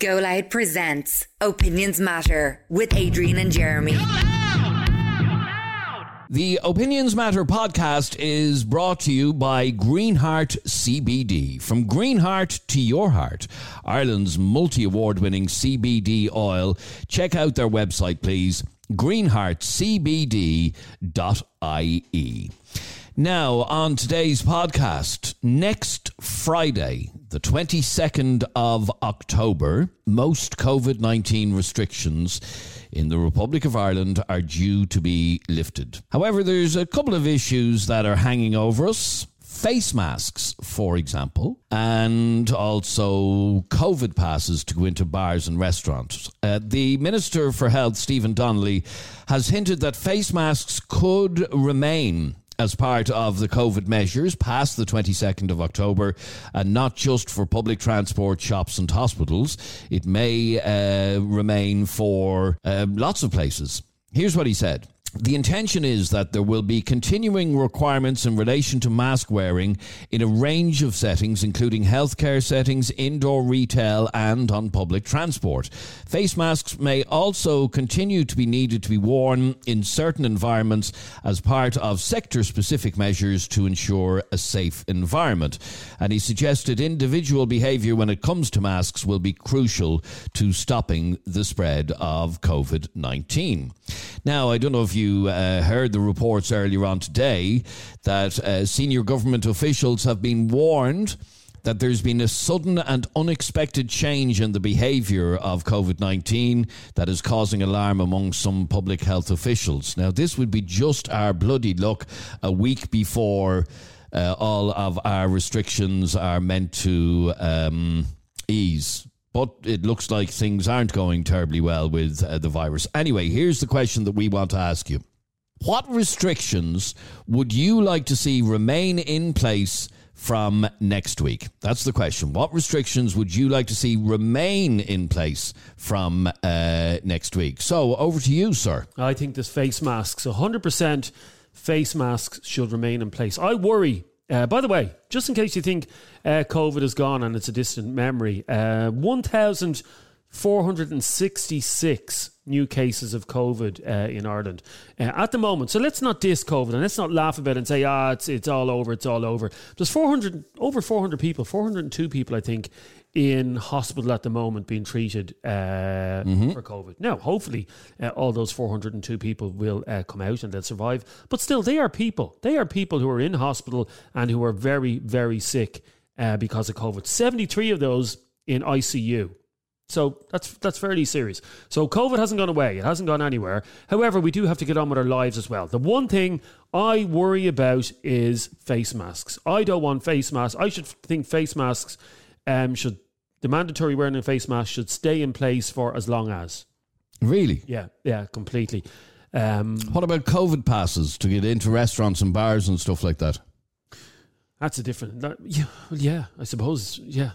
Go presents Opinions Matter with Adrian and Jeremy. The Opinions Matter podcast is brought to you by Greenheart CBD. From Greenheart to your heart, Ireland's multi award winning CBD oil. Check out their website, please greenheartcbd.ie. Now, on today's podcast, next Friday, the 22nd of October, most COVID 19 restrictions in the Republic of Ireland are due to be lifted. However, there's a couple of issues that are hanging over us. Face masks, for example, and also COVID passes to go into bars and restaurants. Uh, the Minister for Health, Stephen Donnelly, has hinted that face masks could remain as part of the COVID measures past the 22nd of October, and not just for public transport, shops, and hospitals. It may uh, remain for uh, lots of places. Here's what he said. The intention is that there will be continuing requirements in relation to mask wearing in a range of settings, including healthcare settings, indoor retail, and on public transport. Face masks may also continue to be needed to be worn in certain environments as part of sector specific measures to ensure a safe environment. And he suggested individual behaviour when it comes to masks will be crucial to stopping the spread of COVID 19. Now, I don't know if you uh, heard the reports earlier on today that uh, senior government officials have been warned that there's been a sudden and unexpected change in the behaviour of COVID 19 that is causing alarm among some public health officials. Now, this would be just our bloody luck a week before uh, all of our restrictions are meant to um, ease. But it looks like things aren't going terribly well with uh, the virus. Anyway, here's the question that we want to ask you What restrictions would you like to see remain in place? from next week? That's the question. What restrictions would you like to see remain in place from uh, next week? So, over to you, sir. I think this face masks, 100% face masks should remain in place. I worry. Uh, by the way, just in case you think uh, COVID is gone and it's a distant memory, uh, 1,466 new cases of COVID uh, in Ireland uh, at the moment. So let's not diss COVID and let's not laugh about it and say, ah, it's, it's all over, it's all over. There's 400, over 400 people, 402 people, I think, in hospital at the moment being treated uh, mm-hmm. for COVID. Now, hopefully, uh, all those 402 people will uh, come out and they'll survive. But still, they are people. They are people who are in hospital and who are very, very sick uh, because of COVID. 73 of those in ICU. So that's that's fairly serious. So COVID hasn't gone away; it hasn't gone anywhere. However, we do have to get on with our lives as well. The one thing I worry about is face masks. I don't want face masks. I should think face masks um, should the mandatory wearing of face mask should stay in place for as long as. Really? Yeah, yeah, completely. Um, what about COVID passes to get into restaurants and bars and stuff like that? That's a different. That, yeah, yeah, I suppose. Yeah,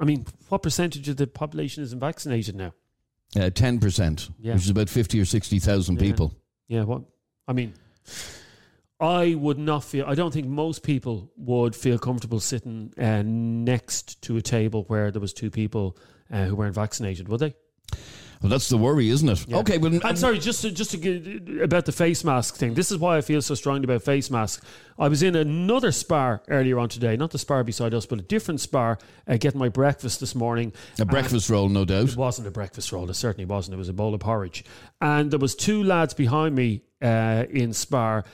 I mean, what percentage of the population isn't vaccinated now? Uh, ten uh, percent, yeah. which is about fifty or sixty thousand yeah. people. Yeah, what? I mean, I would not feel. I don't think most people would feel comfortable sitting uh, next to a table where there was two people uh, who weren't vaccinated, would they? Well, that's the worry, isn't it? Yeah. Okay, but I'm um, sorry. Just to, just to get about the face mask thing. This is why I feel so strongly about face masks. I was in another spar earlier on today, not the spar beside us, but a different spar, uh, getting my breakfast this morning. A breakfast roll, no doubt. It wasn't a breakfast roll. It certainly wasn't. It was a bowl of porridge, and there was two lads behind me uh, in spar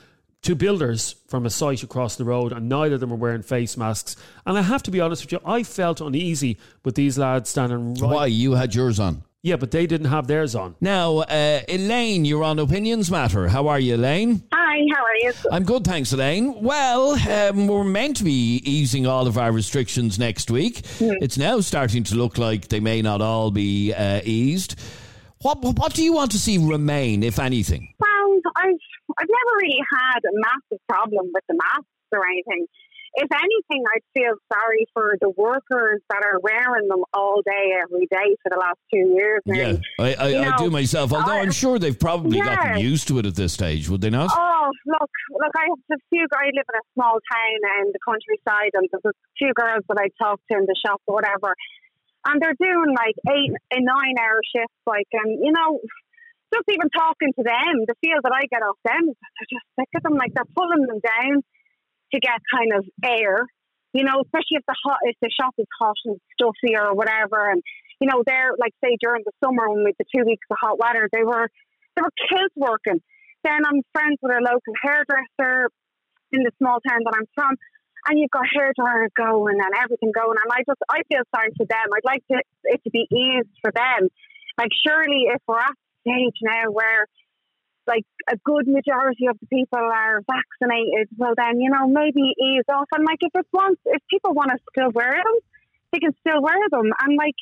two builders from a site across the road, and neither of them were wearing face masks. And I have to be honest with you, I felt uneasy with these lads standing right. Why? You had yours on. Yeah, but they didn't have theirs on. Now, uh, Elaine, you're on Opinions Matter. How are you, Elaine? Hi, how are you? I'm good, thanks, Elaine. Well, um, we're meant to be easing all of our restrictions next week. Mm. It's now starting to look like they may not all be uh, eased. What, what do you want to see remain, if anything? Well, I've, never really had a massive problem with the masks or anything if anything, I'd feel sorry for the workers that are wearing them all day, every day for the last two years. Yeah, I, I, I do myself. Although I, am sure they've probably yeah. gotten used to it at this stage, would they not? Oh, look, look, I have a few. I live in a small town in the countryside, and there's a few girls that I talk to in the shop or whatever. and they're doing like eight and nine hour shifts, like, and you know, just even talking to them, the feel that I get off them is they're just sick of them. Like they're pulling them down to get kind of air, you know, especially if the hot, if the shop is hot and stuffy or whatever. And you know, they're like say during the summer when we had the two weeks of hot weather, they were they were kids working. Then I'm friends with a local hairdresser in the small town that I'm from. And you've got hair dryer going and everything going, and I just I feel sorry for them. I'd like to, it to be eased for them. Like surely, if we're at stage now where like a good majority of the people are vaccinated, well then, you know, maybe ease off. And like if it wants if people want to still wear them, they can still wear them. And like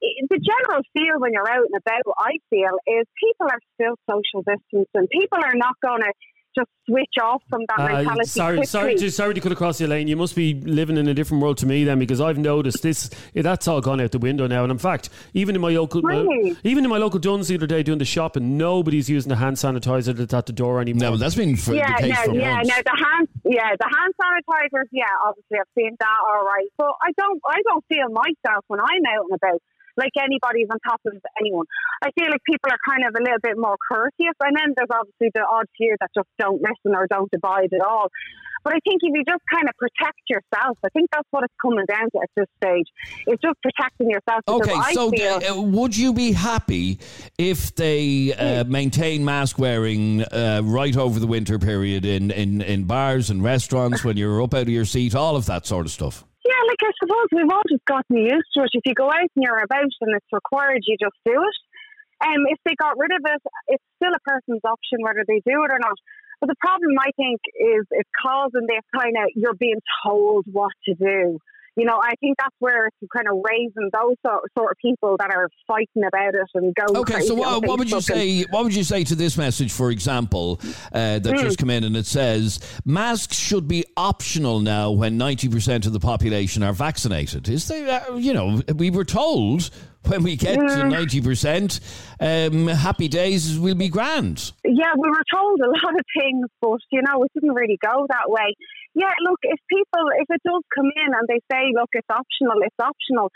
the general feel when you're out and about, I feel, is people are still social distancing. People are not going to just switch off from that uh, mentality. Sorry, quickly. sorry, to, sorry to cut across your lane. You must be living in a different world to me then, because I've noticed this. That's all gone out the window now. And in fact, even in my local, really? uh, even in my local Dunnes the other day doing the shopping, nobody's using the hand sanitizer that's at the door anymore. No, that's been for yeah, the case no, for yeah, months. no, the hand, yeah, the hand sanitizers. Yeah, obviously I've seen that. All right, but I don't, I don't feel myself when I'm out and about like anybody's on top of anyone. I feel like people are kind of a little bit more courteous, and then there's obviously the odd few that just don't listen or don't abide at all. But I think if you just kind of protect yourself, I think that's what it's coming down to at this stage. It's just protecting yourself. Okay, so feel, uh, would you be happy if they uh, hmm. maintain mask wearing uh, right over the winter period in, in, in bars and restaurants when you're up out of your seat, all of that sort of stuff? Yeah, like I suppose we've all just gotten used to it. If you go out and you're about and it's required, you just do it. Um, if they got rid of it, it's still a person's option whether they do it or not. But the problem, I think, is it's causing this kind of you're being told what to do you know, I think that's where it's kind of raising those sort, sort of people that are fighting about it and going. Okay, so what, what would you say? What would you say to this message, for example, uh, that mm. just come in and it says masks should be optional now when ninety percent of the population are vaccinated? Is there? Uh, you know, we were told when we get to ninety percent, um, happy days will be grand. Yeah, we were told a lot of things, but you know, it didn't really go that way. Yeah, look, if people, if it does come in and they say, look, it's optional, it's optional.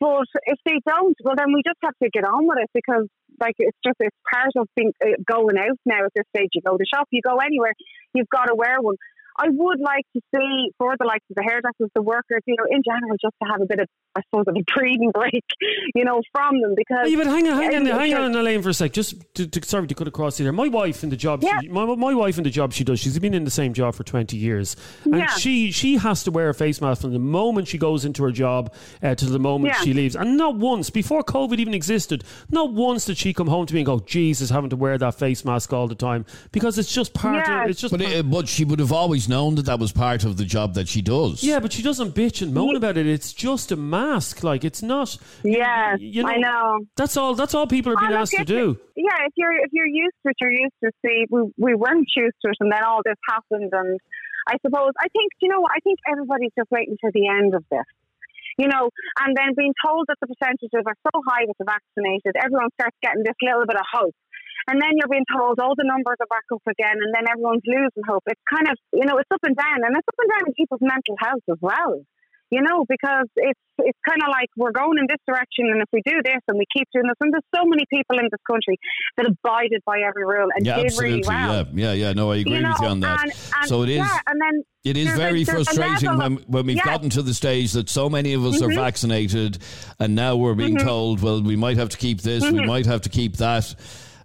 But if they don't, well, then we just have to get on with it because, like, it's just it's part of being, uh, going out now at this stage. You go to shop, you go anywhere, you've got to wear one. I would like to see for the likes of the hairdressers, the workers, you know, in general, just to have a bit of, I suppose, of a breathing break, you know, from them because. Yeah, but hang on, hang on, hang on, Elaine, for a sec. Just to, to, sorry to cut across here. My wife in the job, yeah. she, my, my wife in the job she does, she's been in the same job for twenty years, and yeah. she she has to wear a face mask from the moment she goes into her job uh, to the moment yeah. she leaves, and not once before COVID even existed, not once did she come home to me and go, "Jesus, having to wear that face mask all the time," because it's just part of it's just. But, it, but she would have always known that that was part of the job that she does. Yeah, but she doesn't bitch and moan about it. It's just a mask. Like it's not. Yeah, you know, I know. That's all. That's all people are being asked to do. Yeah, if you're if you're used to it, you're used to. See, we we weren't used to it, and then all this happened, and I suppose I think you know what I think everybody's just waiting for the end of this you know, and then being told that the percentages are so high with the vaccinated, everyone starts getting this little bit of hope. And then you're being told all the numbers are back up again, and then everyone's losing hope. It's kind of, you know, it's up and down, and it's up and down in people's mental health as well. You know, because it's it's kind of like we're going in this direction, and if we do this and we keep doing this, and there's so many people in this country that abided by every rule and yeah, did absolutely, really well. Yeah, yeah, yeah. No, I agree you know, with you on that. And, and so it is. Yeah, and then it is very frustrating when, when we've yeah. gotten to the stage that so many of us mm-hmm. are vaccinated, and now we're being mm-hmm. told, well, we might have to keep this, mm-hmm. we might have to keep that.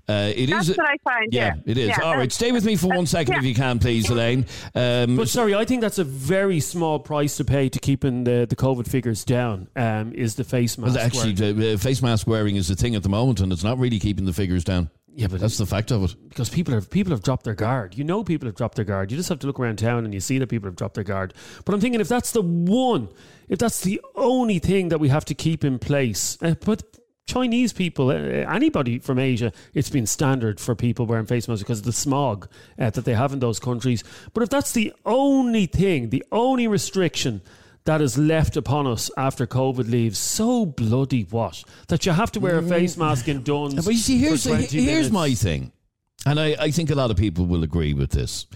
Uh, it That's is, what I find. Yeah, yeah. it is. Yeah. All right, stay with me for one second yeah. if you can, please, Elaine. Um, but sorry, I think that's a very small price to pay to keeping the, the COVID figures down. Um, is the face mask? Well, actually, the, uh, face mask wearing is the thing at the moment, and it's not really keeping the figures down. Yeah, but that's the fact of it. Because people have people have dropped their guard. You know, people have dropped their guard. You just have to look around town and you see that people have dropped their guard. But I'm thinking if that's the one, if that's the only thing that we have to keep in place, uh, but Chinese people, uh, anybody from Asia, it's been standard for people wearing face masks because of the smog uh, that they have in those countries. But if that's the only thing, the only restriction that is left upon us after COVID leaves, so bloody what? That you have to wear a face mask in Dunnes. But you see, here's, here's my thing, and I, I think a lot of people will agree with this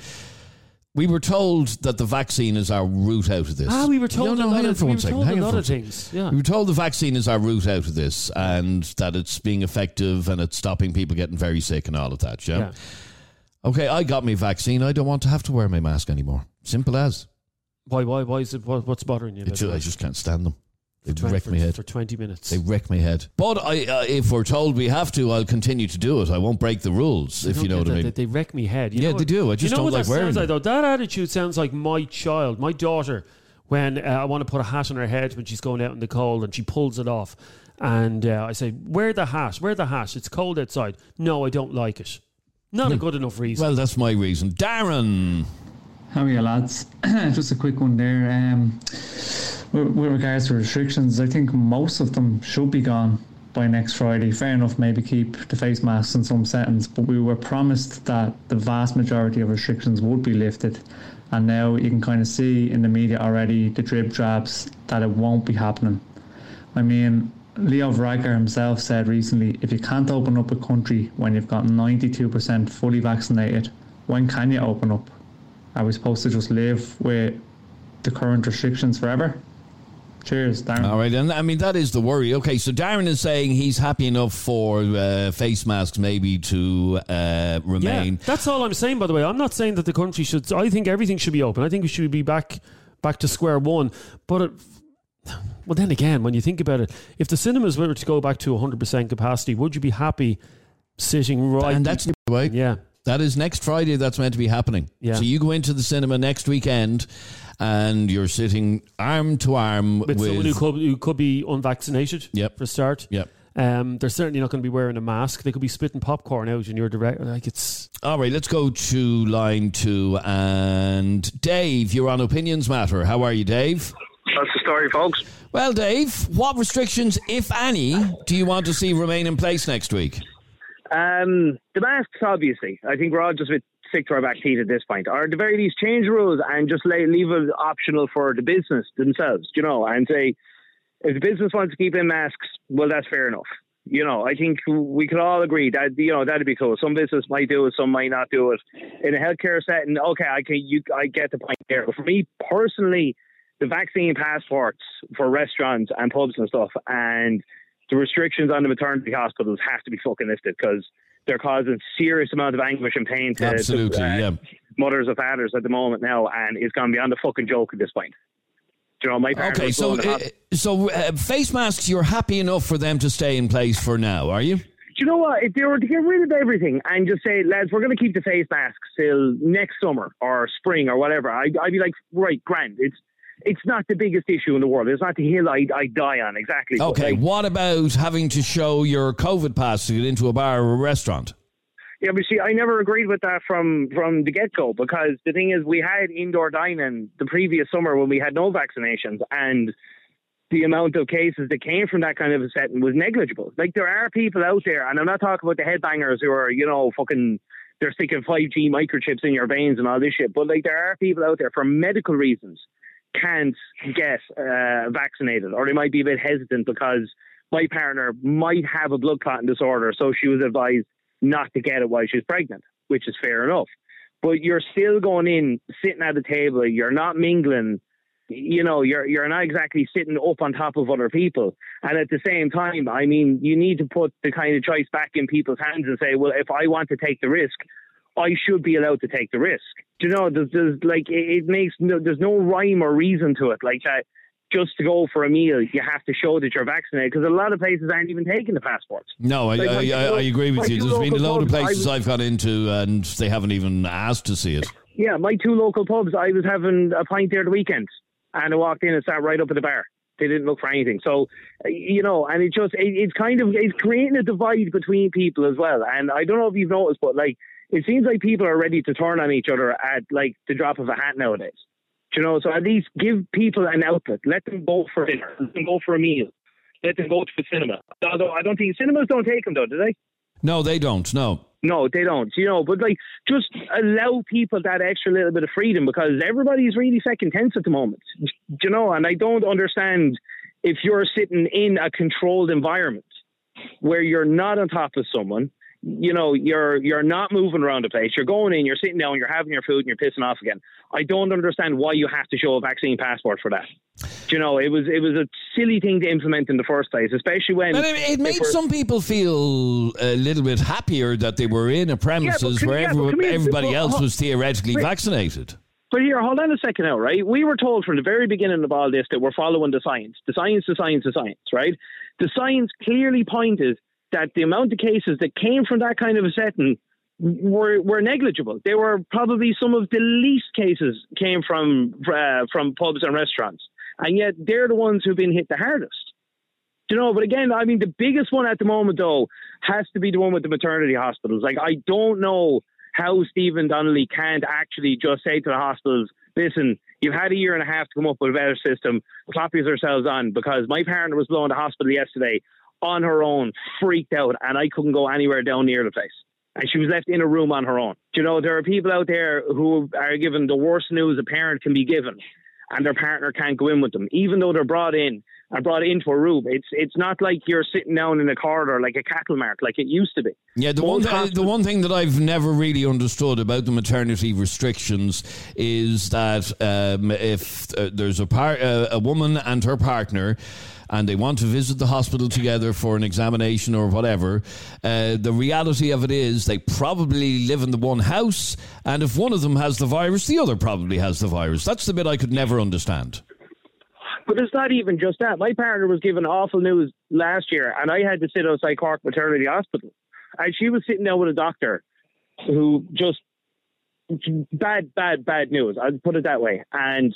We were told that the vaccine is our route out of this. Ah, we were told No, no, hang on for we one were told Hang a on for things. Yeah. We were told the vaccine is our route out of this and that it's being effective and it's stopping people getting very sick and all of that. Yeah. Yeah. Okay, I got my vaccine. I don't want to have to wear my mask anymore. Simple as. Why? Why? Why is it? What, what's bothering you? It about ju- I just can't stand them. They Twen- wreck my head. for twenty minutes. They wreck my head. But I, uh, if we're told we have to, I'll continue to do it. I won't break the rules, if you know what I mean. They, they wreck me head. You Yeah, know they what- do. I just you know don't what like that wearing sounds like, though? That attitude sounds like my child, my daughter, when uh, I want to put a hat on her head when she's going out in the cold and she pulls it off. And uh, I say, Wear the hat, wear the hat. It's cold outside. No, I don't like it. Not a good enough reason. Well, that's my reason. Darren. How are you, lads? Just a quick one there. Um, with, regards to restrictions, I think most of them should be gone by next Friday. Fair enough, maybe keep the face masks in some settings, but we were promised that the vast majority of restrictions would be lifted. And now you can kind of see in the media already the drip drabs that it won't be happening. I mean, Leo Varadkar himself said recently if you can't open up a country when you've got 92% fully vaccinated, when can you open up? Are we supposed to just live with the current restrictions forever? Cheers, Darren. All right, and I mean that is the worry. Okay, so Darren is saying he's happy enough for uh, face masks maybe to uh, yeah, remain. that's all I'm saying. By the way, I'm not saying that the country should. I think everything should be open. I think we should be back back to square one. But it, well, then again, when you think about it, if the cinemas were to go back to 100 percent capacity, would you be happy sitting right? and that's the way. yeah, That is next Friday. That's meant to be happening. Yeah. So you go into the cinema next weekend, and you're sitting arm to arm with, with. someone who could who could be unvaccinated. Yep. for a start. Yep. Um, they're certainly not going to be wearing a mask. They could be spitting popcorn out in your direct. Like it's All right, let's go to line two. And Dave, you're on Opinions Matter. How are you, Dave? That's the story, folks. Well, Dave, what restrictions, if any, do you want to see remain in place next week? Um, the masks, obviously. I think we're all just a bit sick to our back teeth at this point. Or at the very least, change rules and just lay, leave it optional for the business themselves, you know, and say, if the business wants to keep in masks, well, that's fair enough. You know, I think we could all agree that you know that'd be cool. Some business might do it, some might not do it. In a healthcare setting, okay, I can you I get the point there. But for me personally, the vaccine passports for restaurants and pubs and stuff, and the restrictions on the maternity hospitals have to be fucking lifted because they're causing serious amount of anguish and pain to, to, uh, yeah. mothers and fathers at the moment now, and it's gone beyond the fucking joke at this point. Do you know, my Okay, so uh, so uh, face masks, you're happy enough for them to stay in place for now, are you? Do you know what? If they were to get rid of everything and just say, lads, we're going to keep the face masks till next summer or spring or whatever, I, I'd be like, right, grand. It's it's not the biggest issue in the world. It's not the hill I I die on exactly. Okay, like, what about having to show your COVID pass to get into a bar or a restaurant? Yeah, but see, I never agreed with that from from the get go because the thing is, we had indoor dining the previous summer when we had no vaccinations, and the amount of cases that came from that kind of a setting was negligible. Like there are people out there, and I'm not talking about the headbangers who are, you know, fucking. They're sticking 5G microchips in your veins and all this shit. But like, there are people out there for medical reasons can't get uh, vaccinated, or they might be a bit hesitant because my partner might have a blood clotting disorder, so she was advised not to get it while she's pregnant, which is fair enough. But you're still going in, sitting at the table. You're not mingling. You know, you're you're not exactly sitting up on top of other people. And at the same time, I mean, you need to put the kind of choice back in people's hands and say, well, if I want to take the risk, I should be allowed to take the risk. Do you know? There's, there's like it, it makes no, there's no rhyme or reason to it. Like that, just to go for a meal, you have to show that you're vaccinated because a lot of places aren't even taking the passports. No, I, Like, I, I, I agree with you. There's been a load of places was- I've got into and they haven't even asked to see it. Yeah, my two local pubs, I was having a pint there the weekend and I walked in and sat right up at the bar. They didn't look for anything. So, uh, you know, and it just, it, it's kind of, it's creating a divide between people as well. And I don't know if you've noticed, but like, it seems like people are ready to turn on each other at like the drop of a hat nowadays. Do you know, so at least give people an outlet. Let them go for dinner. Let them go for a meal. Let them go to the cinema. Although I don't think cinemas don't take them though, do they? No, they don't. No. No, they don't. You know, but like just allow people that extra little bit of freedom because everybody's really second tense at the moment. You know, and I don't understand if you're sitting in a controlled environment where you're not on top of someone, you know, you're you're not moving around the place. You're going in, you're sitting down, you're having your food, and you're pissing off again. I don't understand why you have to show a vaccine passport for that. Do you know, it was it was a silly thing to implement in the first place, especially when And it, it made some people feel a little bit happier that they were in a premises can- where yeah, but everyone, here, everybody but- else was theoretically Wait. vaccinated. But here, hold on a second now, right? We were told from the very beginning of all this that we're following the science. The science, the science, the science, right? The science clearly pointed that the amount of cases that came from that kind of a setting were were negligible. They were probably some of the least cases came from uh, from pubs and restaurants, and yet they're the ones who've been hit the hardest. You know? But again, I mean, the biggest one at the moment though has to be the one with the maternity hospitals. Like, I don't know how Stephen Donnelly can't actually just say to the hospitals, listen, you've had a year and a half to come up with a better system, clap yourselves on, because my partner was blown to hospital yesterday on her own, freaked out, and I couldn't go anywhere down near the place. And she was left in a room on her own. You know, there are people out there who are given the worst news a parent can be given, and their partner can't go in with them, even though they're brought in and brought into a room. It's it's not like you're sitting down in a corridor like a cattle mart, like it used to be. Yeah, the one, th- the one thing that I've never really understood about the maternity restrictions is that um, if uh, there's a, par- uh, a woman and her partner and they want to visit the hospital together for an examination or whatever, uh, the reality of it is they probably live in the one house, and if one of them has the virus, the other probably has the virus. That's the bit I could never understand. But it's not even just that. My partner was given awful news last year, and I had to sit outside Cork Maternity Hospital. And she was sitting there with a doctor who just bad, bad, bad news. I'd put it that way. And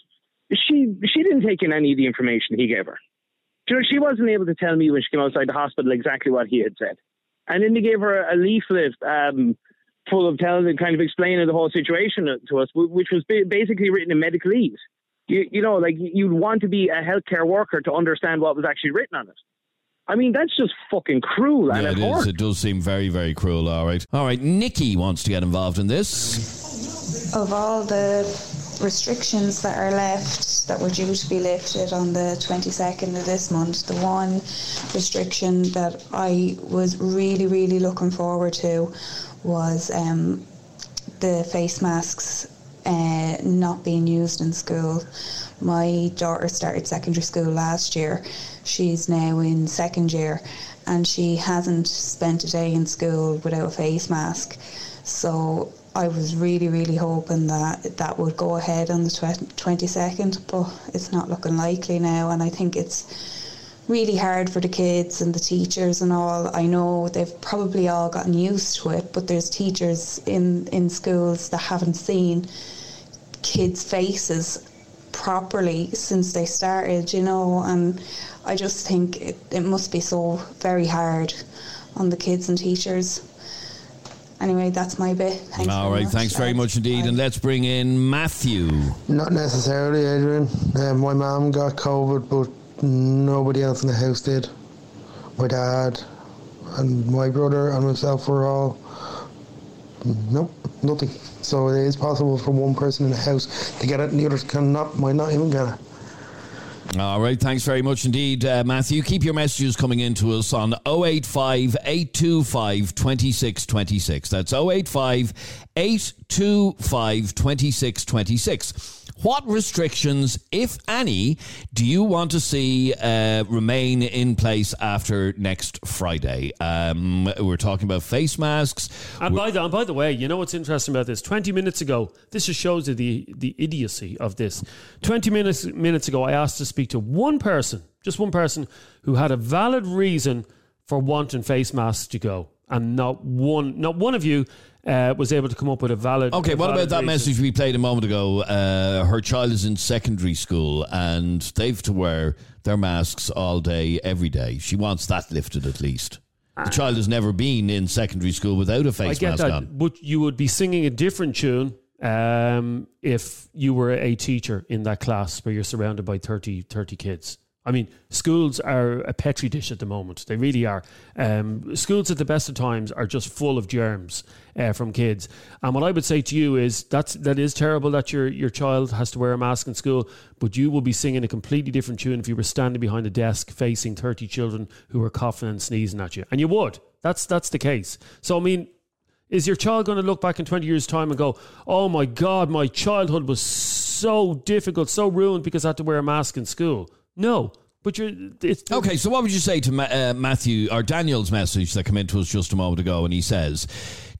she she didn't take in any of the information he gave her. Do You know, she wasn't able to tell me when she came outside the hospital exactly what he had said. And then they gave her a leaflet um, full of telling, kind of explaining the whole situation to us, which was basically written in medicalese. You, you know, like you'd want to be a healthcare worker to understand what was actually written on it. I mean, that's just fucking cruel and Yeah, it is. It does seem very, very cruel. All right. All right. Nikki wants to get involved in this. of all the restrictions that are left that were due to be lifted on the 22nd of this month, the one restriction that I was really, really looking forward to was um, the face masks uh, not being used in school. My daughter started secondary school last year. She's now in second year and she hasn't spent a day in school without a face mask. So I was really, really hoping that that would go ahead on the 22nd, but it's not looking likely now. And I think it's really hard for the kids and the teachers and all. I know they've probably all gotten used to it, but there's teachers in, in schools that haven't seen kids' faces properly since they started, you know, and I just think it, it must be so very hard on the kids and teachers. Anyway, that's my bit. Thanks All very right. much, Thanks very much indeed. Bye. And let's bring in Matthew. Not necessarily, Adrian. Uh, my mum got COVID, but nobody else in the house did. My dad and my brother and myself were all. Nope, nothing. So it is possible for one person in the house to get it, and the others cannot, might not even get it. All right. Thanks very much indeed, uh, Matthew. Keep your messages coming in to us on 085 825 2626. That's 085 825 2626. What restrictions, if any, do you want to see uh, remain in place after next Friday? Um, we're talking about face masks. And by, the, and by the way, you know what's interesting about this? 20 minutes ago, this just shows you the, the idiocy of this. 20 minutes, minutes ago, I asked to speak to one person, just one person, who had a valid reason for wanting face masks to go. And not one, not one of you uh, was able to come up with a valid. Okay, a what valid about that reason. message we played a moment ago? Uh, her child is in secondary school and they've to wear their masks all day, every day. She wants that lifted at least. The child has never been in secondary school without a face get mask that, on. but you would be singing a different tune um, if you were a teacher in that class where you're surrounded by 30, 30 kids. I mean, schools are a petri dish at the moment. They really are. Um, schools at the best of times are just full of germs uh, from kids. And what I would say to you is that's that is terrible that your your child has to wear a mask in school, but you will be singing a completely different tune if you were standing behind a desk facing thirty children who are coughing and sneezing at you, and you would. That's that's the case. So I mean, is your child going to look back in 20 years' time and go, oh my God, my childhood was so difficult, so ruined because I had to wear a mask in school? No. But you're. It's, Okay, so what would you say to Ma- uh, Matthew or Daniel's message that came into us just a moment ago? And he says,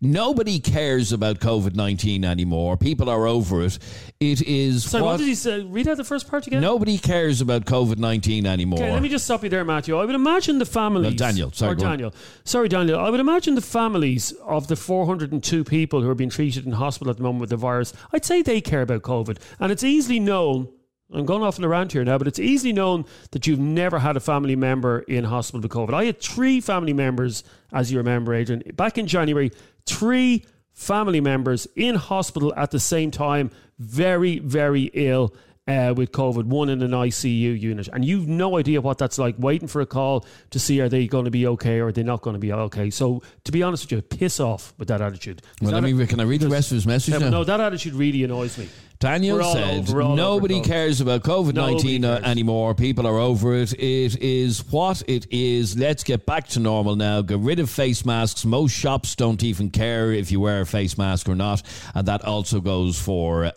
Nobody cares about COVID 19 anymore. People are over it. It is. Sorry, what, did he say? Read out the first part again. Nobody cares about COVID 19 anymore. Okay, let me just stop you there, Matthew. I would imagine the families. No, Daniel, sorry, Or on. Daniel. Sorry, Daniel. I would imagine the families of the 402 people who are being treated in hospital at the moment with the virus, I'd say they care about COVID. And it's easily known. I'm going off on a rant here now, but it's easily known that you've never had a family member in hospital with COVID. I had three family members, as you remember, Adrian, back in January, three family members in hospital at the same time, very, very ill uh, with COVID, one in an ICU unit. And you've no idea what that's like, waiting for a call to see are they going to be okay or are they not going to be okay. So, to be honest with you, piss off with that attitude. Well, That- let me, can I read the rest of his message Yeah, now? no, that attitude really annoys me. Daniel all said, over- we're all over nobody COVID." cares about COVID 19 Nobody cares. anymore. People are over it. It is what it is. Let's get back to normal now. Get rid of face masks. Most shops don't even care if you wear a face mask or not. And that also goes for uh,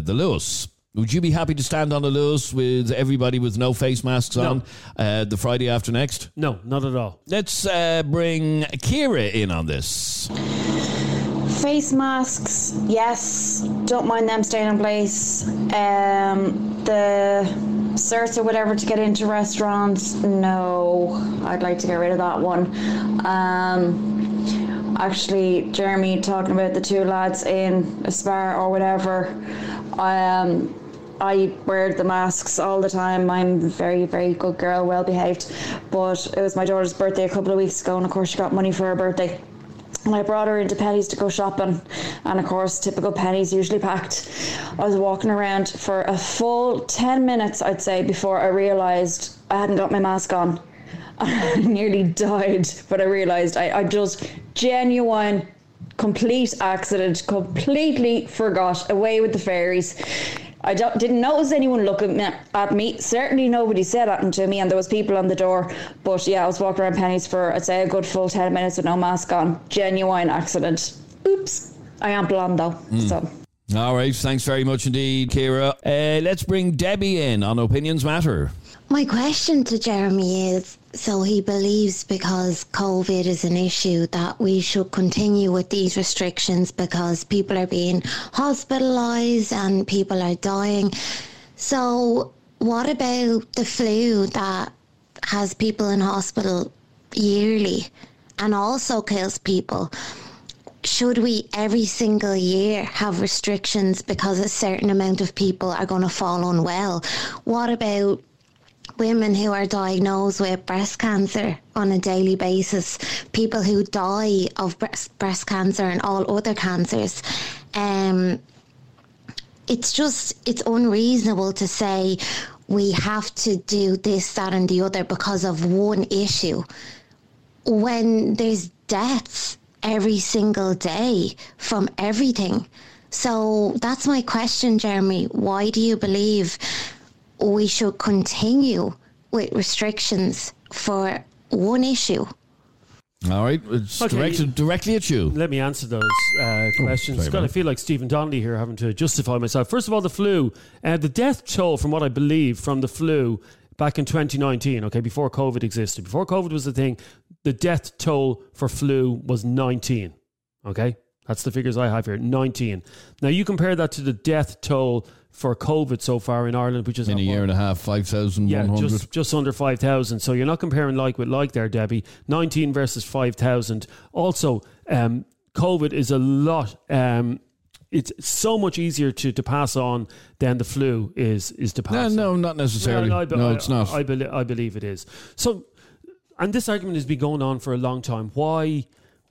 the Luas. Would you be happy to stand on the Luas with everybody with no face masks No. on uh, the Friday after next? No, not at all. Let's uh, bring Kira in on this. Face masks, yes. Don't mind them staying in place. Um, the certs or whatever to get into restaurants, no. I'd like to get rid of that one. Um, actually, Jeremy talking about the two lads in a spar or whatever. Um, I wear the masks all the time. I'm very, very good girl, well behaved. But it was my daughter's birthday a couple of weeks ago, and of course, she got money for her birthday. And I brought her into Penneys to go shopping, and of course, typical Penneys usually packed. I was walking around for a full 10 minutes, I'd say, before I realised I hadn't got my mask on. I nearly died, but I realised I, I just genuine, complete accident, completely forgot, away with the fairies. I don't, didn't notice anyone looking at me. Certainly nobody said anything to me, and there was people on the door. But yeah, I was walking around Penneys for I'd say a good full ten minutes with no mask on. Genuine accident. Oops. I am blonde though, hmm. so. All right. Thanks very much indeed, Kira. Uh, let's bring Debbie in on Opinions Matter. My question to Jeremy is so he believes because COVID is an issue that we should continue with these restrictions because people are being hospitalized and people are dying. So, what about the flu that has people in hospital yearly and also kills people? Should we every single year have restrictions because a certain amount of people are going to fall unwell? What about women who are diagnosed with breast cancer on a daily basis, people who die of breast, breast cancer and all other cancers? Um, it's just it's unreasonable to say we have to do this, that, and the other because of one issue when there's deaths every single day from everything. So that's my question, Jeremy. Why do you believe we should continue with restrictions for one issue? All right. It's Okay. directed directly at you. Let me answer those uh, questions. sorry, God, I man. feel like Stephen Donnelly here having to justify myself. First of all, the flu. Uh, the death toll, from what I believe, from the flu back in 2019, okay, before COVID existed, before COVID was the thing, the death toll for flu was 19. Okay? That's the figures I have here 19. Now, you compare that to the death toll for COVID so far in Ireland, which is In a year and a half, 5,100. yeah, just just under five thousand. So you're not comparing like with like there, Debbie. Nineteen versus five thousand. Also, um, COVID is a lot. Um, it's so much easier to, to pass on than the flu is is to no, pass. on. no, not necessarily. I, No, I- it's not. I, believe, I believe it is. So, and this argument has been going on for a long time. Why?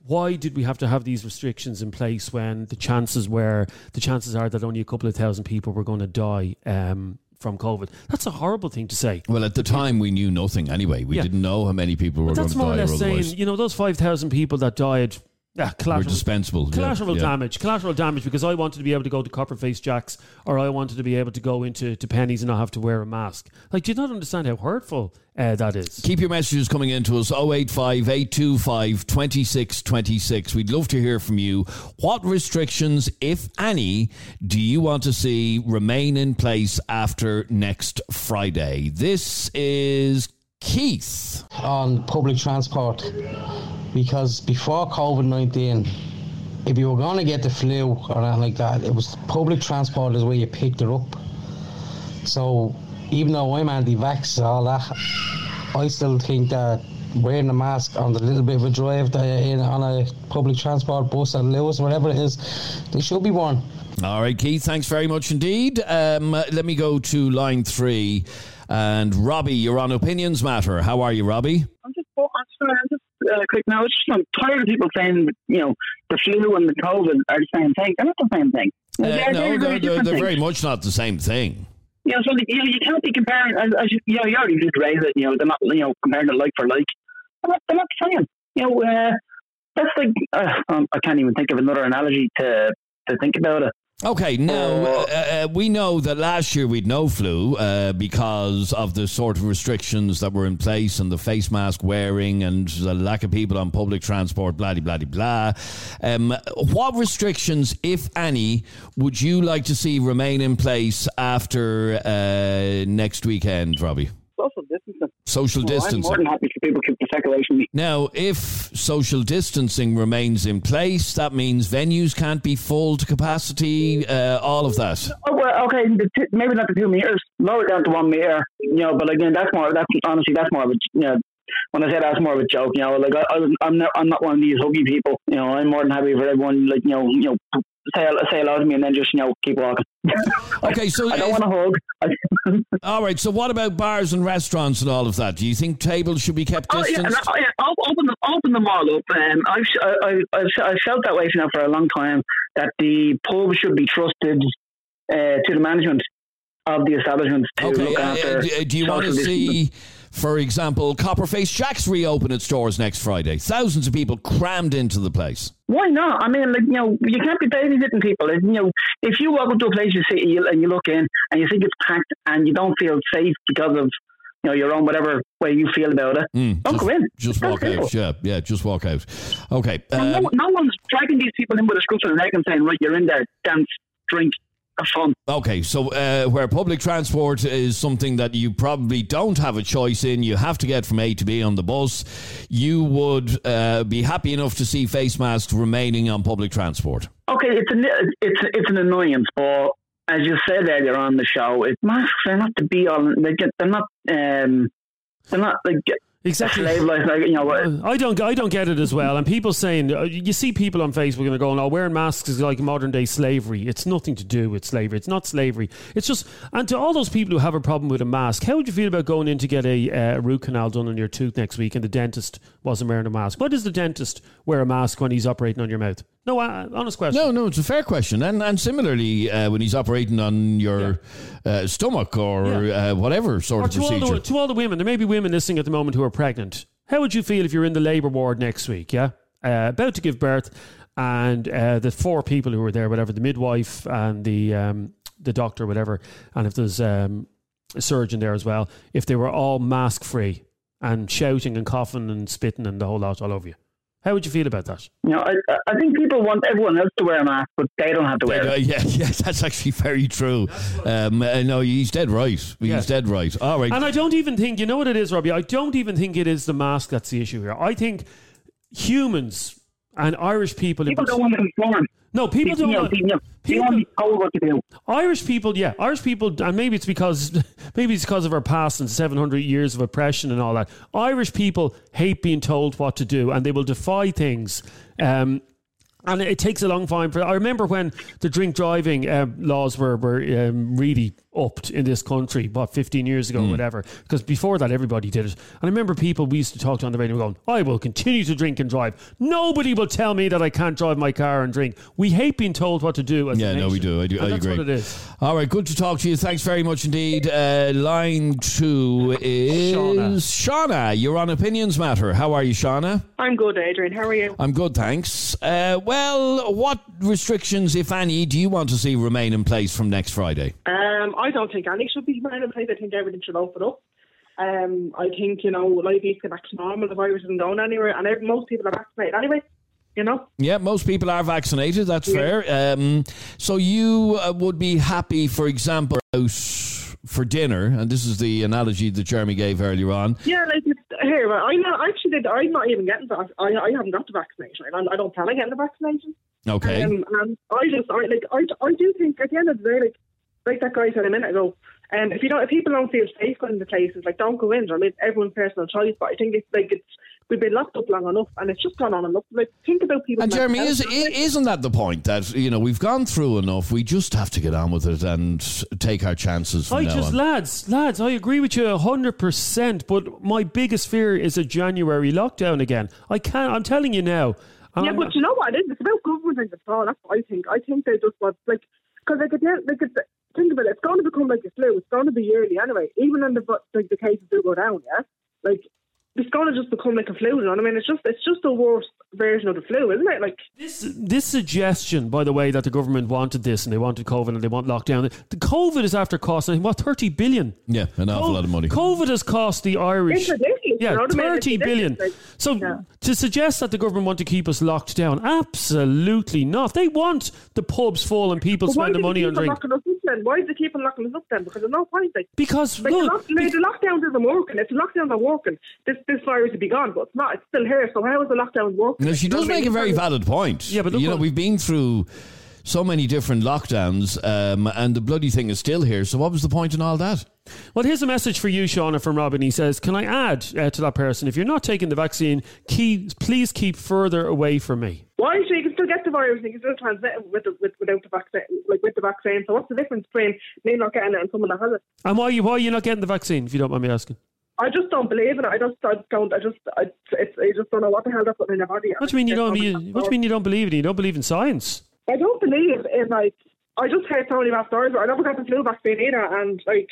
Why did we have to have these restrictions in place when the chances were the chances are that only a couple of thousand people were going to die um, from COVID. That's a horrible thing to say. Well, at the time, we knew nothing anyway. We Yeah. didn't know how many people were going that's to more or die or less saying, you know, those 5,000 people that died. Yeah, Were collateral, dispensable. collateral yeah. damage. Collateral damage because I wanted to be able to go to Copperface Jacks or I wanted to be able to go into to Penneys and not have to wear a mask. Like, do you not understand how hurtful uh, that is? Keep your messages coming in to us 085 825 2626. We'd love to hear from you. What restrictions, if any, do you want to see remain in place after next Friday? This is Keith. on public transport because before COVID 19, if you were going to get the flu or anything like that, it was public transport is where you picked it up. So even though I'm anti vax and all that, I still think that wearing a mask on the little bit of a drive that you're in on a public transport bus at Luas, whatever it is, they should be worn. All right, Keith, thanks very much indeed. Um, let me go to line three. And Robbie, you're on Opinions Matter. How are you, Robbie? I'm just, I'm just uh, quick now. It's just, I'm tired of people saying, you know, the flu and the COVID are the same thing. They're not the same thing. Uh, They're- no, they're they're, very they're, they're very much not the same thing. You know, so you know, you can't be comparing. As, as you, you know, you already did raise it. You know, they're not, you know, comparing it like for like. They're not, they're not the same. You know, uh, that's like uh, um, I can't even think of another analogy to to think about it. Okay, now uh, uh, we know that last year we'd no flu uh, because of the sort of restrictions that were in place and the face mask wearing and the lack of people on public transport, blah, blah, blah, blah. Um, what restrictions, if any, would you like to see remain in place after uh, next weekend, Robbie? Social distancing. Social Well, I'm distancing. more than happy for people to keep the second me. Now, if social distancing remains in place, that means venues can't be full to capacity, uh, all of that. Oh, well, okay, the t- maybe not the two meters, lower it down to one meter. You know, but again, that's more. That's honestly, that's more of a. You know, when I say that's more of a joke, you know, like I, I, I'm not, I'm not one of these huggy people. You know, I'm more than happy for everyone, like you know, you know, say say hello to me and then just you know keep walking. Okay, so I don't want to hug. All right. So, what about bars and restaurants and all of that? Do you think tables should be kept Oh yeah, and I, yeah, I'll open them, open them all up. Um, I've, I, I, I've, I've felt that way now for a long time. That the pub should be trusted uh, to the management of the establishment to okay. look uh, after. uh, do- you want to see, for example, Copperface Jack's reopen its doors next Friday? Thousands of people crammed into the place. Why not? I mean, like you know, you can't be babysitting people. You know, if you walk into a place you see and you look in and you think it's packed and you don't feel safe because of you know your own whatever way you feel about it, Mm, don't just, go in. Just That's walk simple. out. Yeah, yeah. Just walk out. Okay. Um, no, no one's dragging these people in with a scruff of the neck and saying, "Right, you're in there, dance, drink, have fun." Okay, so uh, where public transport is something that you probably don't have a choice in, you have to get from A to B on the bus, you would uh, be happy enough to see face masks remaining on public transport. Okay, it's an it's it's an annoyance, but as you said earlier on the show, it masks are not to be get, they're not. Um, they're not like Exactly. life. Like you know, uh, I don't, I don't get it as well. And people saying, uh, you see people on Facebook and they're going, "Oh, wearing masks is like modern day slavery." It's nothing to do with slavery. It's not slavery. It's just, and to all those people who have a problem with a mask, how would you feel about going in to get a uh, root canal done on your tooth next week and the dentist wasn't wearing a mask? Why does the dentist wear a mask when he's operating on your mouth? No, uh, honest question. No, no, it's a fair question. And and similarly, uh, when he's operating on your uh, stomach or uh, whatever sort Or of to all, procedure. the, to all the women, there may be women listening at the moment who are pregnant. How would you feel if you're in the labour ward next week? Yeah, uh, about to give birth, and uh, the four people who were there, whatever, the midwife and the um, the doctor, whatever, and if there's um, a surgeon there as well, if they were all mask free and shouting and coughing and spitting and the whole lot all over you, how would you feel about that? you know, I, I think people want everyone else to wear a mask, but they don't have to wear Uh, it. yeah, yeah, that's actually very true. Um, uh, no, he's dead right. He's Yeah. dead right. All right. And I don't even think, you know what it is, Robbie? I don't even think it is the mask that's the issue here. I think humans and Irish people. in People don't want to conform. No, people don't want- people, want to be told what to do. Irish people, yeah, Irish people, and maybe it's because maybe it's because of our past and seven hundred years of oppression and all that. Irish people hate being told what to do, and they will defy things. Um, and it takes a long time for. I remember when the drink driving um, laws were were um, really upped in this country, what, 15 years ago, whatever. Because before that, everybody did it. And I remember people we used to talk to on the radio going, I will continue to drink and drive. Nobody will tell me that I can't drive my car and drink. We hate being told what to do. As Yeah, no, we do. I do. And I that's agree. what it is. All right, good to talk to you. Thanks very much indeed. Uh, line two is Shauna. You're on Opinions Matter. How are you, Shauna? I'm good, Adrian. How are you? I'm good, thanks. Uh, well, what restrictions, if any, do you want to see remain in place from next Friday? Um, I don't think any should be made in place. I think everything should open up. Um, I think you know, life get back to normal. The virus isn't going anywhere, and most people are vaccinated anyway. You know. Yeah, most people are vaccinated. That's fair. Um, so you uh, would be happy, for example, for dinner, and this is the analogy that Jeremy gave earlier on. Yeah, like it's, here, I know actually did, I'm not even getting. Vac- I I haven't got the vaccination. I, I don't plan on getting the vaccination. Okay. Um, and I just, I like, I, I do think at the end of the day, like, like that guy said a minute ago, um, if you don't, if people don't feel safe going to places, like, don't go in. I mean, it's everyone's personal choice, but I think it's like it's we've been locked up long enough, and it's just gone on enough. Like, think about people. And Jeremy, is, isn't that the point that you know we've gone through enough? We just have to get on with it and take our chances from I now just, on. lads, lads, I agree with you hundred percent. But my biggest fear is a January lockdown again. I can't. I'm telling you now. Yeah, I'm- but you know what it is? It's about government and control. That's what I think. I think they just want like because like, at the end- like it's, think about it. It's going to become like a flu. It's going to be yearly anyway. Even when the like the cases do go down, yeah, like it's going to just become like a flu. You know what I mean? It's just it's just a worse version of the flu, isn't it? Like this this suggestion, by the way, that the government wanted this and they wanted COVID and they want lockdown. The COVID is after costing what thirty billion. Yeah, an awful lot of money. COVID has cost the Irish. It's ridiculous, you Yeah, know what I mean? It's thirty billion. like, So to suggest that the government want to keep us locked down, absolutely not. They want the pubs full and people But why spending do they money keep on on drink. locking us up then? Why do they keep on locking us up then? Because there's no point. Like, Because like, look, the, lock, the lockdowns isn't working. If the lockdowns are working, this this virus would be gone. But it's not. It's still here. So how is the lockdown working? No, she does make a mean? very valid point. Yeah, but look you know what- we've been through so many different lockdowns, um, and the bloody thing is still here. So what was the point in all that? Well, here's a message for you, Shauna, from Robin. He says, Can I add uh, to that person, if you're not taking the vaccine, keep, please keep further away from me. Why? So you can still get the virus, and you can still transmit it with the, with, without the vaccine, like with the vaccine. So what's the difference between me not getting it and someone that has it? And why, you why are you not getting the vaccine, if you don't mind me asking? I just don't believe in it. I just I don't. I just I, it's, I just don't know what the hell they're putting in your body. What do you mean you don't? You, what do you mean you don't believe in it? You don't believe in science? I don't believe in like. I just heard so many bad stories. but I never got the flu vaccine either, and like.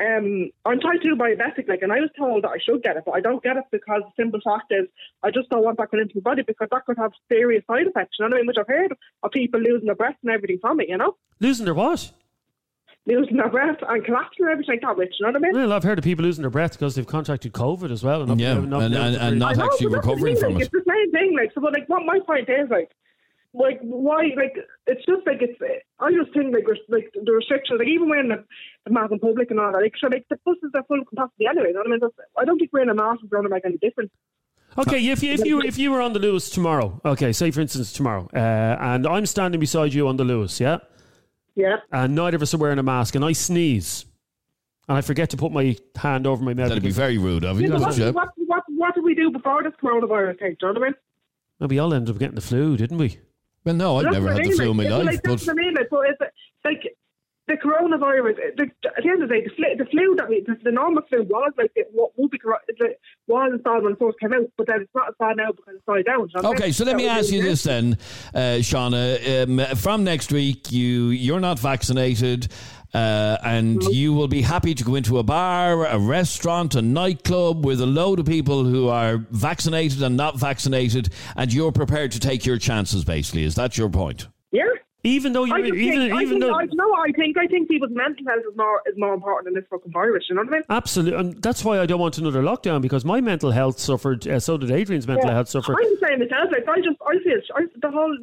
Um, I'm type 2 diabetic, like, and I was told that I should get it, but I don't get it because the simple fact is I just don't want that going into my body because that could have serious side effects. You know what I mean? Which I've heard of people losing their breath and everything from it, you know? Losing their what? Losing their breath and collapsing and everything like that, which, you know what I mean? Well, I've heard of people losing their breath because they've contracted COVID as well. And not Yeah, not and- and- and not know, actually but that's the recovering from like, it. It's the same thing. Like, so, but, like, what my point is, like, like, why, like, it's just like it's. I just think like, like the restrictions, like even when the, the mass in public and all that, like, so like the buses are full capacity anyway. You know what I mean? That's, I don't think wearing a mask is going to make any difference. Okay, if you, if you if you were on the Luas tomorrow, okay, say for instance tomorrow, uh, and I'm standing beside you on the Luas, yeah, Yeah. and neither of us are wearing a mask, and I sneeze, and I forget to put my hand over my mouth. That'd be very rude of you. Yeah, but what, you? what, what, what did we do before this coronavirus came? Do you know what I mean? Well, we all ended up getting the flu, didn't we? Well, no, I've never had the flu in my life, Like, but that's what I mean. Like, so it's like the coronavirus. The, at the end of the day, the flu, the flu that we, the, the normal flu was like it what would be was as bad when it first came out, but then it's not as bad now because it's died down. do you know what I Okay, so let me ask you this then, uh, Shauna. Um, from next week, you you're not vaccinated, uh, and you will be happy to go into a bar, a restaurant, a nightclub with a load of people who are vaccinated and not vaccinated, and you're prepared to take your chances. Basically, is that your point? Yeah. Even though you even think, I even think, though I, know I think? I think people's mental health is more is more important than this fucking virus. You know what I mean? Absolutely, and that's why I don't want another lockdown because my mental health suffered. Uh, so did Adrian's mental Yeah. health suffer. I'm the same as myself. Like I just, I feel I, the whole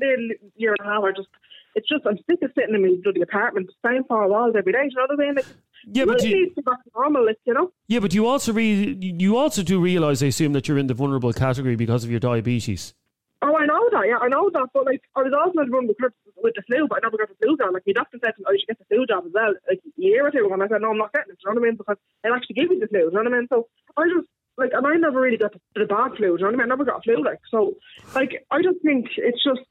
year and a half. I just, it's just I'm sick of sitting in my bloody apartment, staying four walls every day. You know what I mean? Like, Yeah, but you- needs to go normal. You know. Yeah, but you also re- you also do realise, I assume, that you're in the vulnerable category because of your diabetes. Oh, I know that. Yeah, I know that. But like, I was also at run with with the flu, but I never got the flu jab. Like, my doctor said to me, "Oh, you should get the flu jab as well." Like a year or two ago, and I said, "No, I'm not getting it." You know what I mean? Because it actually gave me the flu. You know what I mean? So I just like, and I never really got the, the bad flu. You know what I mean? I never got a flu. Like, so like, I just think it's just,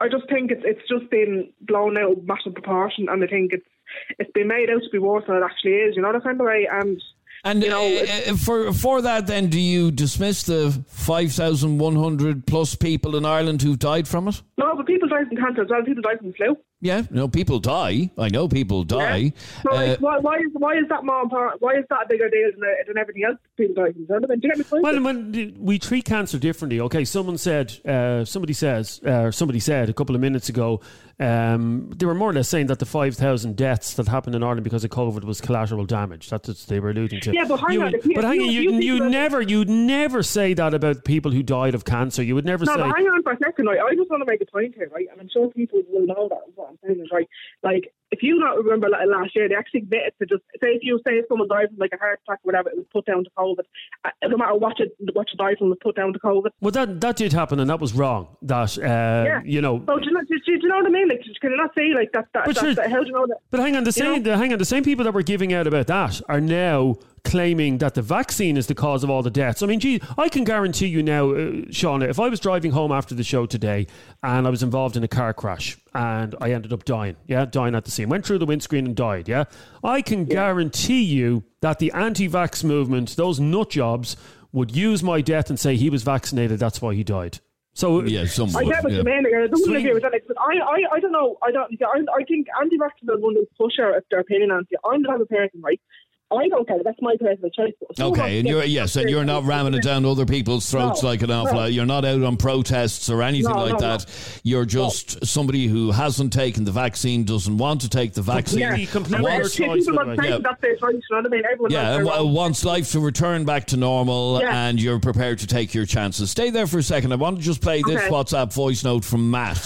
I just think it's it's just been blown out of massive proportion, and I think it's it's been made out to be worse than it actually is. You know that kind of way, and And you know, uh, for for that, then, do you dismiss the five thousand one hundred plus people in Ireland who've died from it? no, but people die from cancer as well. People die from flu. Yeah, no, people die. I know people die. So Uh, why, why is why is that more important? Why is that a bigger deal than, than everything else? People die from. You know what I mean? Do you get me? Well, when we treat cancer differently, okay. Someone said, uh, somebody says, uh, somebody said a couple of minutes ago, um, they were more or less saying that the five thousand deaths that happened in Ireland because of COVID was collateral damage. That's what they were alluding to. Yeah, but hang you, on, you- but hang on, you- you, you you, people- never, you'd never say that about people who died of cancer. You would never No, say. but hang on for a second, right? I just want to make a point here, right? And I'm sure people will know that. I'm saying is, right? Like, if you not remember like, last year, they actually admitted to just say if you say if someone died from like a heart attack or whatever, it was put down to COVID. Uh, no matter what you what you died from, it was put down to COVID. Well, that that did happen, and that was wrong. That uh, yeah. you know, So do you, know, do, do you know what I mean? Like, can you not say like that? that, But that, sure- that how do you know that? But hang on, the same, the, hang on, the same people that were giving out about that are now claiming that the vaccine is the cause of all the deaths. I mean, gee, I can guarantee you now, uh, Shauna, if I was driving home after the show today and I was involved in a car crash and I ended up dying, yeah, dying at the scene, went through the windscreen and died, yeah, I can guarantee you that the anti-vax movement, those nut jobs, would use my death and say he was vaccinated, that's why he died. So yeah, some I would, get what yeah. you mean. Like, I don't Swing- agree with that. Like, but I, I, I don't know. I don't. I, I think anti-vaxxers are one who push their, their opinion on you. I'm the type of person, right? I don't care. That's my personal choice. But if someone wants Okay, and you're yes, and you're not ramming it down other people's throats No, like an awful no. lot. You're not out on protests or anything No, like no, no. that. You're just somebody who hasn't taken the vaccine, doesn't want to take the vaccine. Completely, completely And your choice, people by the want way. to take Yeah. that's their choice. You know what I mean? Everyone Yeah, and w- wants life to return back to normal, Yeah. and you're prepared to take your chances. Stay there for a second. I want to just play this Okay. WhatsApp voice note from Matt.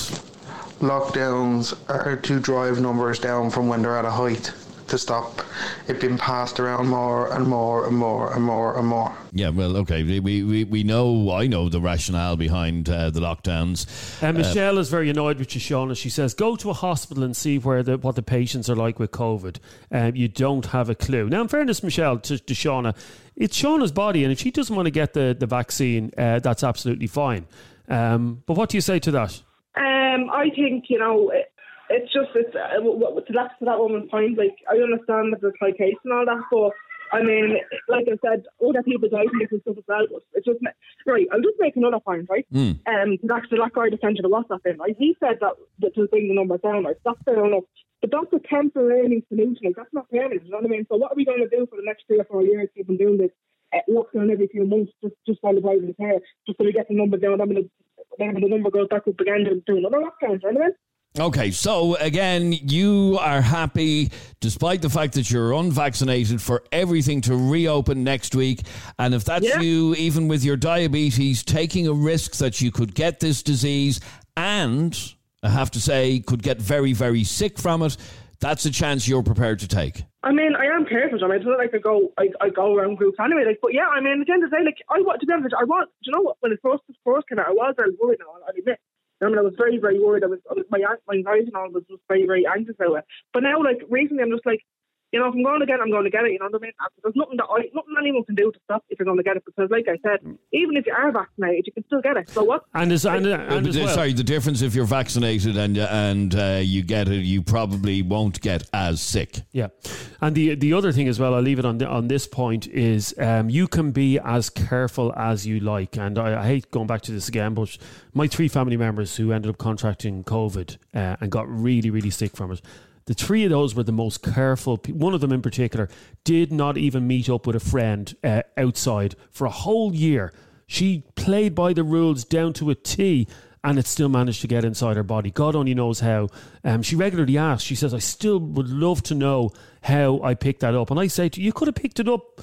Lockdowns are to drive numbers down from when they're at a height to stop it being passed around more and more and more and more and more. Yeah, well, okay, we we, we know. I know the rationale behind uh, the lockdowns. And Michelle is very annoyed with you, Shauna. She says, "Go to a hospital and see where the what the patients are like with COVID. Um, you don't have a clue." Now, in fairness, Michelle to, to Shauna, it's Shauna's body, and if she doesn't want to get the the vaccine, uh, that's absolutely fine. Um, but what do you say to that? Um, I think you know it, it's just it's uh, w- w- to that to that woman's point. Like I understand that there's high case and all that, but I mean, like I said, other people die from different stuff as well. But it's just right. I'll just make another point, right? Mm. Um, to that, to that guy that sent you the WhatsApp in, right? He said that, that to bring the numbers down, right? That's fair enough. But that's a temporary solution. Like that's not permanent. You know what I mean? So what are we going to do for the next three or four years? Keep on doing this uh, lockdown every few months, just just while the virus is here, just so we get the number down. When the, then the number goes back up again, to do another lockdown. You know what I mean? Okay, so again, you are happy, despite the fact that you're unvaccinated, for everything to reopen next week. And if that's Yeah. you, even with your diabetes, taking a risk that you could get this disease and, I have to say, could get very, very sick from it, that's a chance you're prepared to take. I mean, I am careful. I mean, it's not like I go, I, I go around groups anyway. Like, but yeah, I mean, at the end of the day, like, I want to be honest, I want, do you know what? When it first first came out, I was very worried. Now, I'll admit. I mean, I was very, very worried. I was, my my anxiety and all was just very, very anxious it. But now, like recently, I'm just like, you know, if I'm going to get it, I'm going to get it. You know what I mean? There's nothing that I, nothing anyone can do to stop if you're going to get it. Because, like I said, even if you are vaccinated, you can still get it. So what? And as and, and as Uh, well, Sorry, the difference if you're vaccinated and and uh, you get it, you probably won't get as sick. Yeah, and the the other thing as well, I'll leave it on the, on this point is um, you can be as careful as you like, and I, I hate going back to this again, but my three family members who ended up contracting COVID uh, and got really really sick from it. The three of those were the most careful. One of them in particular did not even meet up with a friend uh, outside for a whole year. She played by the rules down to a T and it still managed to get inside her body. God only knows how. Um, she regularly asks, she says, I still would love to know how I picked that up. And I say to you, you could have picked it up.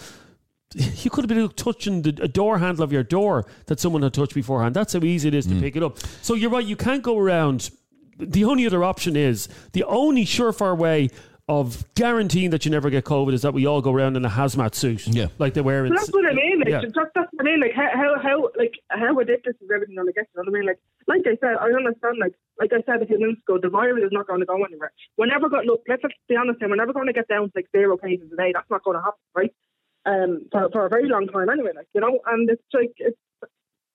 You could have been touching the a door handle of your door that someone had touched beforehand. That's how easy it is to pick it up. So you're right, you can't go around. The only other option is the only surefire way of guaranteeing that you never get COVID is that we all go around in a hazmat suit. Yeah. Like they wear in. That's what I mean. Like, Yeah. that's, that's what I mean. Like how, how, how, like how ridiculous is everything going to get? You know what I mean? Like, like I said, I understand. Like, like I said a few minutes ago, the virus is not going to go anywhere. We're never going. To, look, let's be honest. Here, we're never going to get down to like zero cases a day. That's not going to happen, right? Um, for for a very long time anyway. Like you know, and it's like it's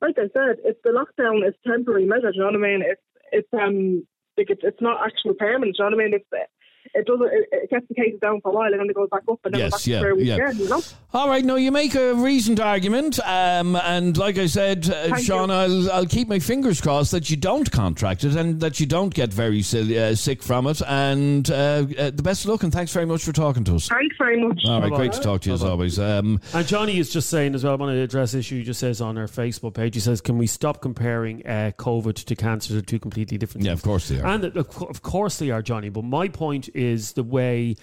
like I said, it's the lockdown is temporary measure. You know what I mean? It's it's um like it's it's not actual permanent. You know what I mean? It's it does it, it gets the cases down for a while and then it goes back up and then Yes, we're back yeah, to where we yeah. were, you know. All right, no, you make a reasoned argument, um, and like I said, uh, Sean, you. I'll, I'll keep my fingers crossed that you don't contract it and that you don't get very silly, uh, sick from it. And uh, uh, the best of luck, and thanks very much for talking to us. Thanks very much. All right, Bye-bye. great to talk to you as always. Um, And Johnny is just saying as well, I want to address issue he just says on our Facebook page. He says, Can we stop comparing uh, COVID to cancer? They're two completely different yeah, things. of course they are. And of of course they are, Johnny. But my point is the way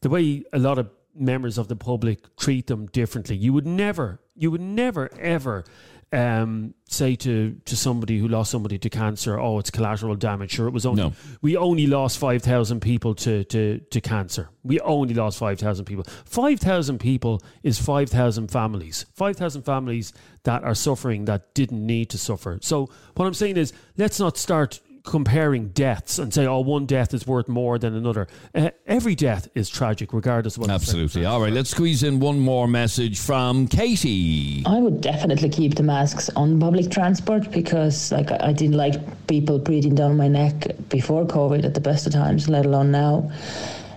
the way a lot of members of the public treat them differently. You would never, you would never ever um, say to to somebody who lost somebody to cancer, "Oh, it's collateral damage." Sure, it was only No. we only lost five thousand people to, to to cancer. We only lost five thousand people. Five thousand people is five thousand families. Five thousand families that are suffering that didn't need to suffer. So what I'm saying is, let's not start comparing deaths and say, "Oh, one death is worth more than another." Uh, every death is tragic, regardless of what. absolutely. All right, let's squeeze in one more message from Katie. I would definitely keep the masks on public transport because, like, I I didn't like people breathing down my neck before COVID at the best of times, let alone now.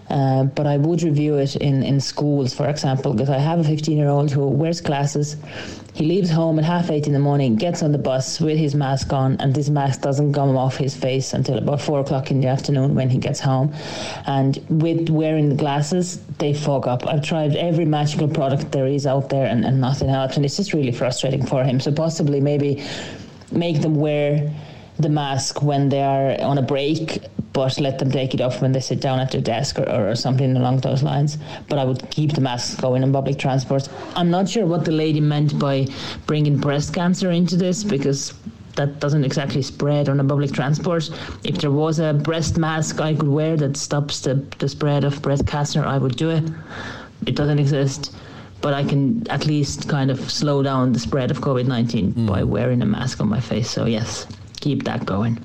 Uh, but I would review it in, in schools, for example, because I have a 15 year old who wears glasses. He leaves home at half eight in the morning, gets on the bus with his mask on, and this mask doesn't come off his face until about four o'clock in the afternoon when he gets home. And with wearing the glasses, they fog up. I've tried every magical product there is out there, and, and nothing helps. And it's just really frustrating for him. So, possibly, maybe make them wear the mask when they are on a break, but let them take it off when they sit down at their desk or, or something along those lines. But I would keep the masks going in public transport. I'm not sure what the lady meant by bringing breast cancer into this because that doesn't exactly spread on a public transport. If there was a breast mask I could wear that stops the, the spread of breast cancer, I would do it. It doesn't exist. But I can at least kind of slow down the spread of COVID 19 hmm. by wearing a mask on my face. So, yes, keep that going.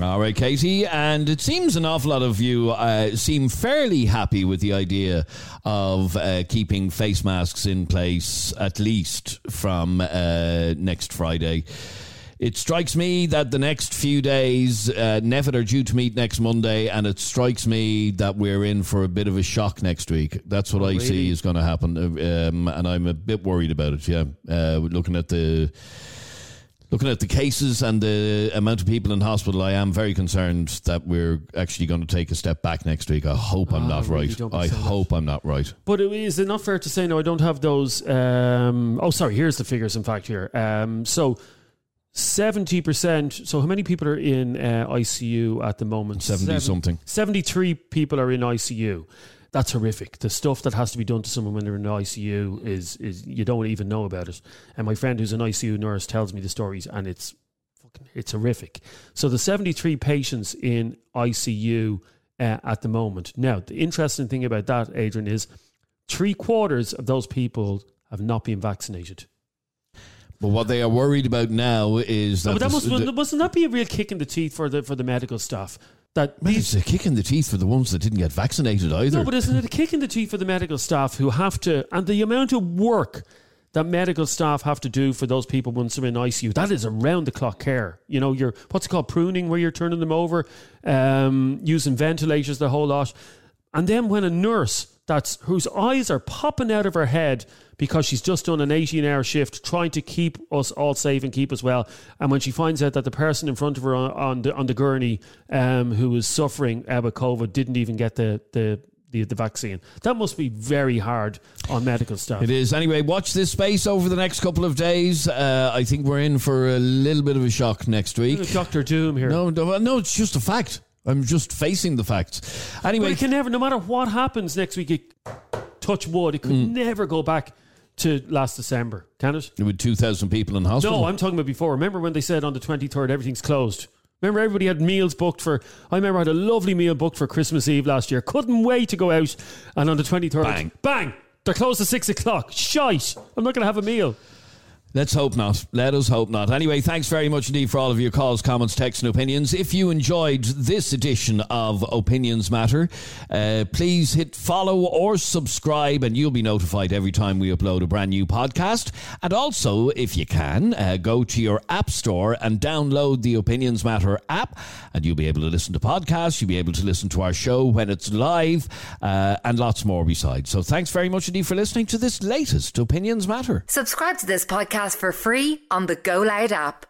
All right, Katie. And it seems an awful lot of you uh, seem fairly happy with the idea of uh, keeping face masks in place at least from uh, next Friday. It strikes me that the next few days, uh, NPHET are due to meet next Monday, and it strikes me that we're in for a bit of a shock next week. That's what I see is going to happen, uh, um, and I'm a bit worried about it. Yeah, uh, looking at the looking at the cases and the amount of people in hospital, I am very concerned that we're actually going to take a step back next week. I hope I'm Ah, not really? right. I that. hope I'm not right. But it- is it not fair to say no? I don't have those. Um, oh, sorry. Here's the figures. In fact, here. Um, so seventy percent. So how many people are in uh, ICU at the moment? 70 something. Seventy-three people are in ICU. That's horrific. The stuff that has to be done to someone when they're in the ICU is is you don't even know about it. And my friend who's an ICU nurse tells me the stories, and it's fucking it's horrific. So the seventy-three patients in ICU uh, at the moment. Now, the interesting thing about that, Adrian, is three quarters of those people have not been vaccinated. But what they are worried about now is that, but that must, the- mustn't that be a real kick in the teeth for the for the medical staff? That Well, it's a kick in the teeth for the ones that didn't get vaccinated either. No, but isn't it a kick in the teeth for the medical staff who have to, and the amount of work that medical staff have to do for those people once they're in ICU, that is around the clock care. You know, you're, what's it called, proning, where you're turning them over, um, using ventilators, the whole lot. And then when a nurse that's whose eyes are popping out of her head because she's just done an 18 hour shift trying to keep us all safe and keep us well. And when she finds out that the person in front of her on, on the on the gurney um, who was suffering uh, with COVID didn't even get the, the the the vaccine, that must be very hard on medical staff. It is. Anyway, watch this space over the next couple of days. Uh, I think we're in for a little bit of a shock next week. Doctor Doom here. No, no, no, it's just a fact. I'm just facing the facts. Anyway, But it can never, no matter what happens next week, it, touch wood, it could Mm. never go back to last December, can it? with 2,000 people in hospital. No, I'm talking about before. Remember when they said on the 23rd everything's closed? Remember everybody had meals booked for. I remember I had a lovely meal booked for Christmas Eve last year. Couldn't wait to go out, and on the 23rd, Bang. bang, they're closed at six o'clock. Shite! I'm not going to have a meal. Let's hope not. Let us hope not. Anyway, thanks very much indeed for all of your calls, comments, texts, and opinions. If you enjoyed this edition of Opinions Matter, uh, please hit follow or subscribe, and you'll be notified every time we upload a brand new podcast. And also, if you can, uh, go to your App Store and download the Opinions Matter app, and you'll be able to listen to podcasts, you'll be able to listen to our show when it's live, uh, and lots more besides. So, thanks very much indeed for listening to this latest Opinions Matter. Subscribe to this podcast for free on the Go Loud app.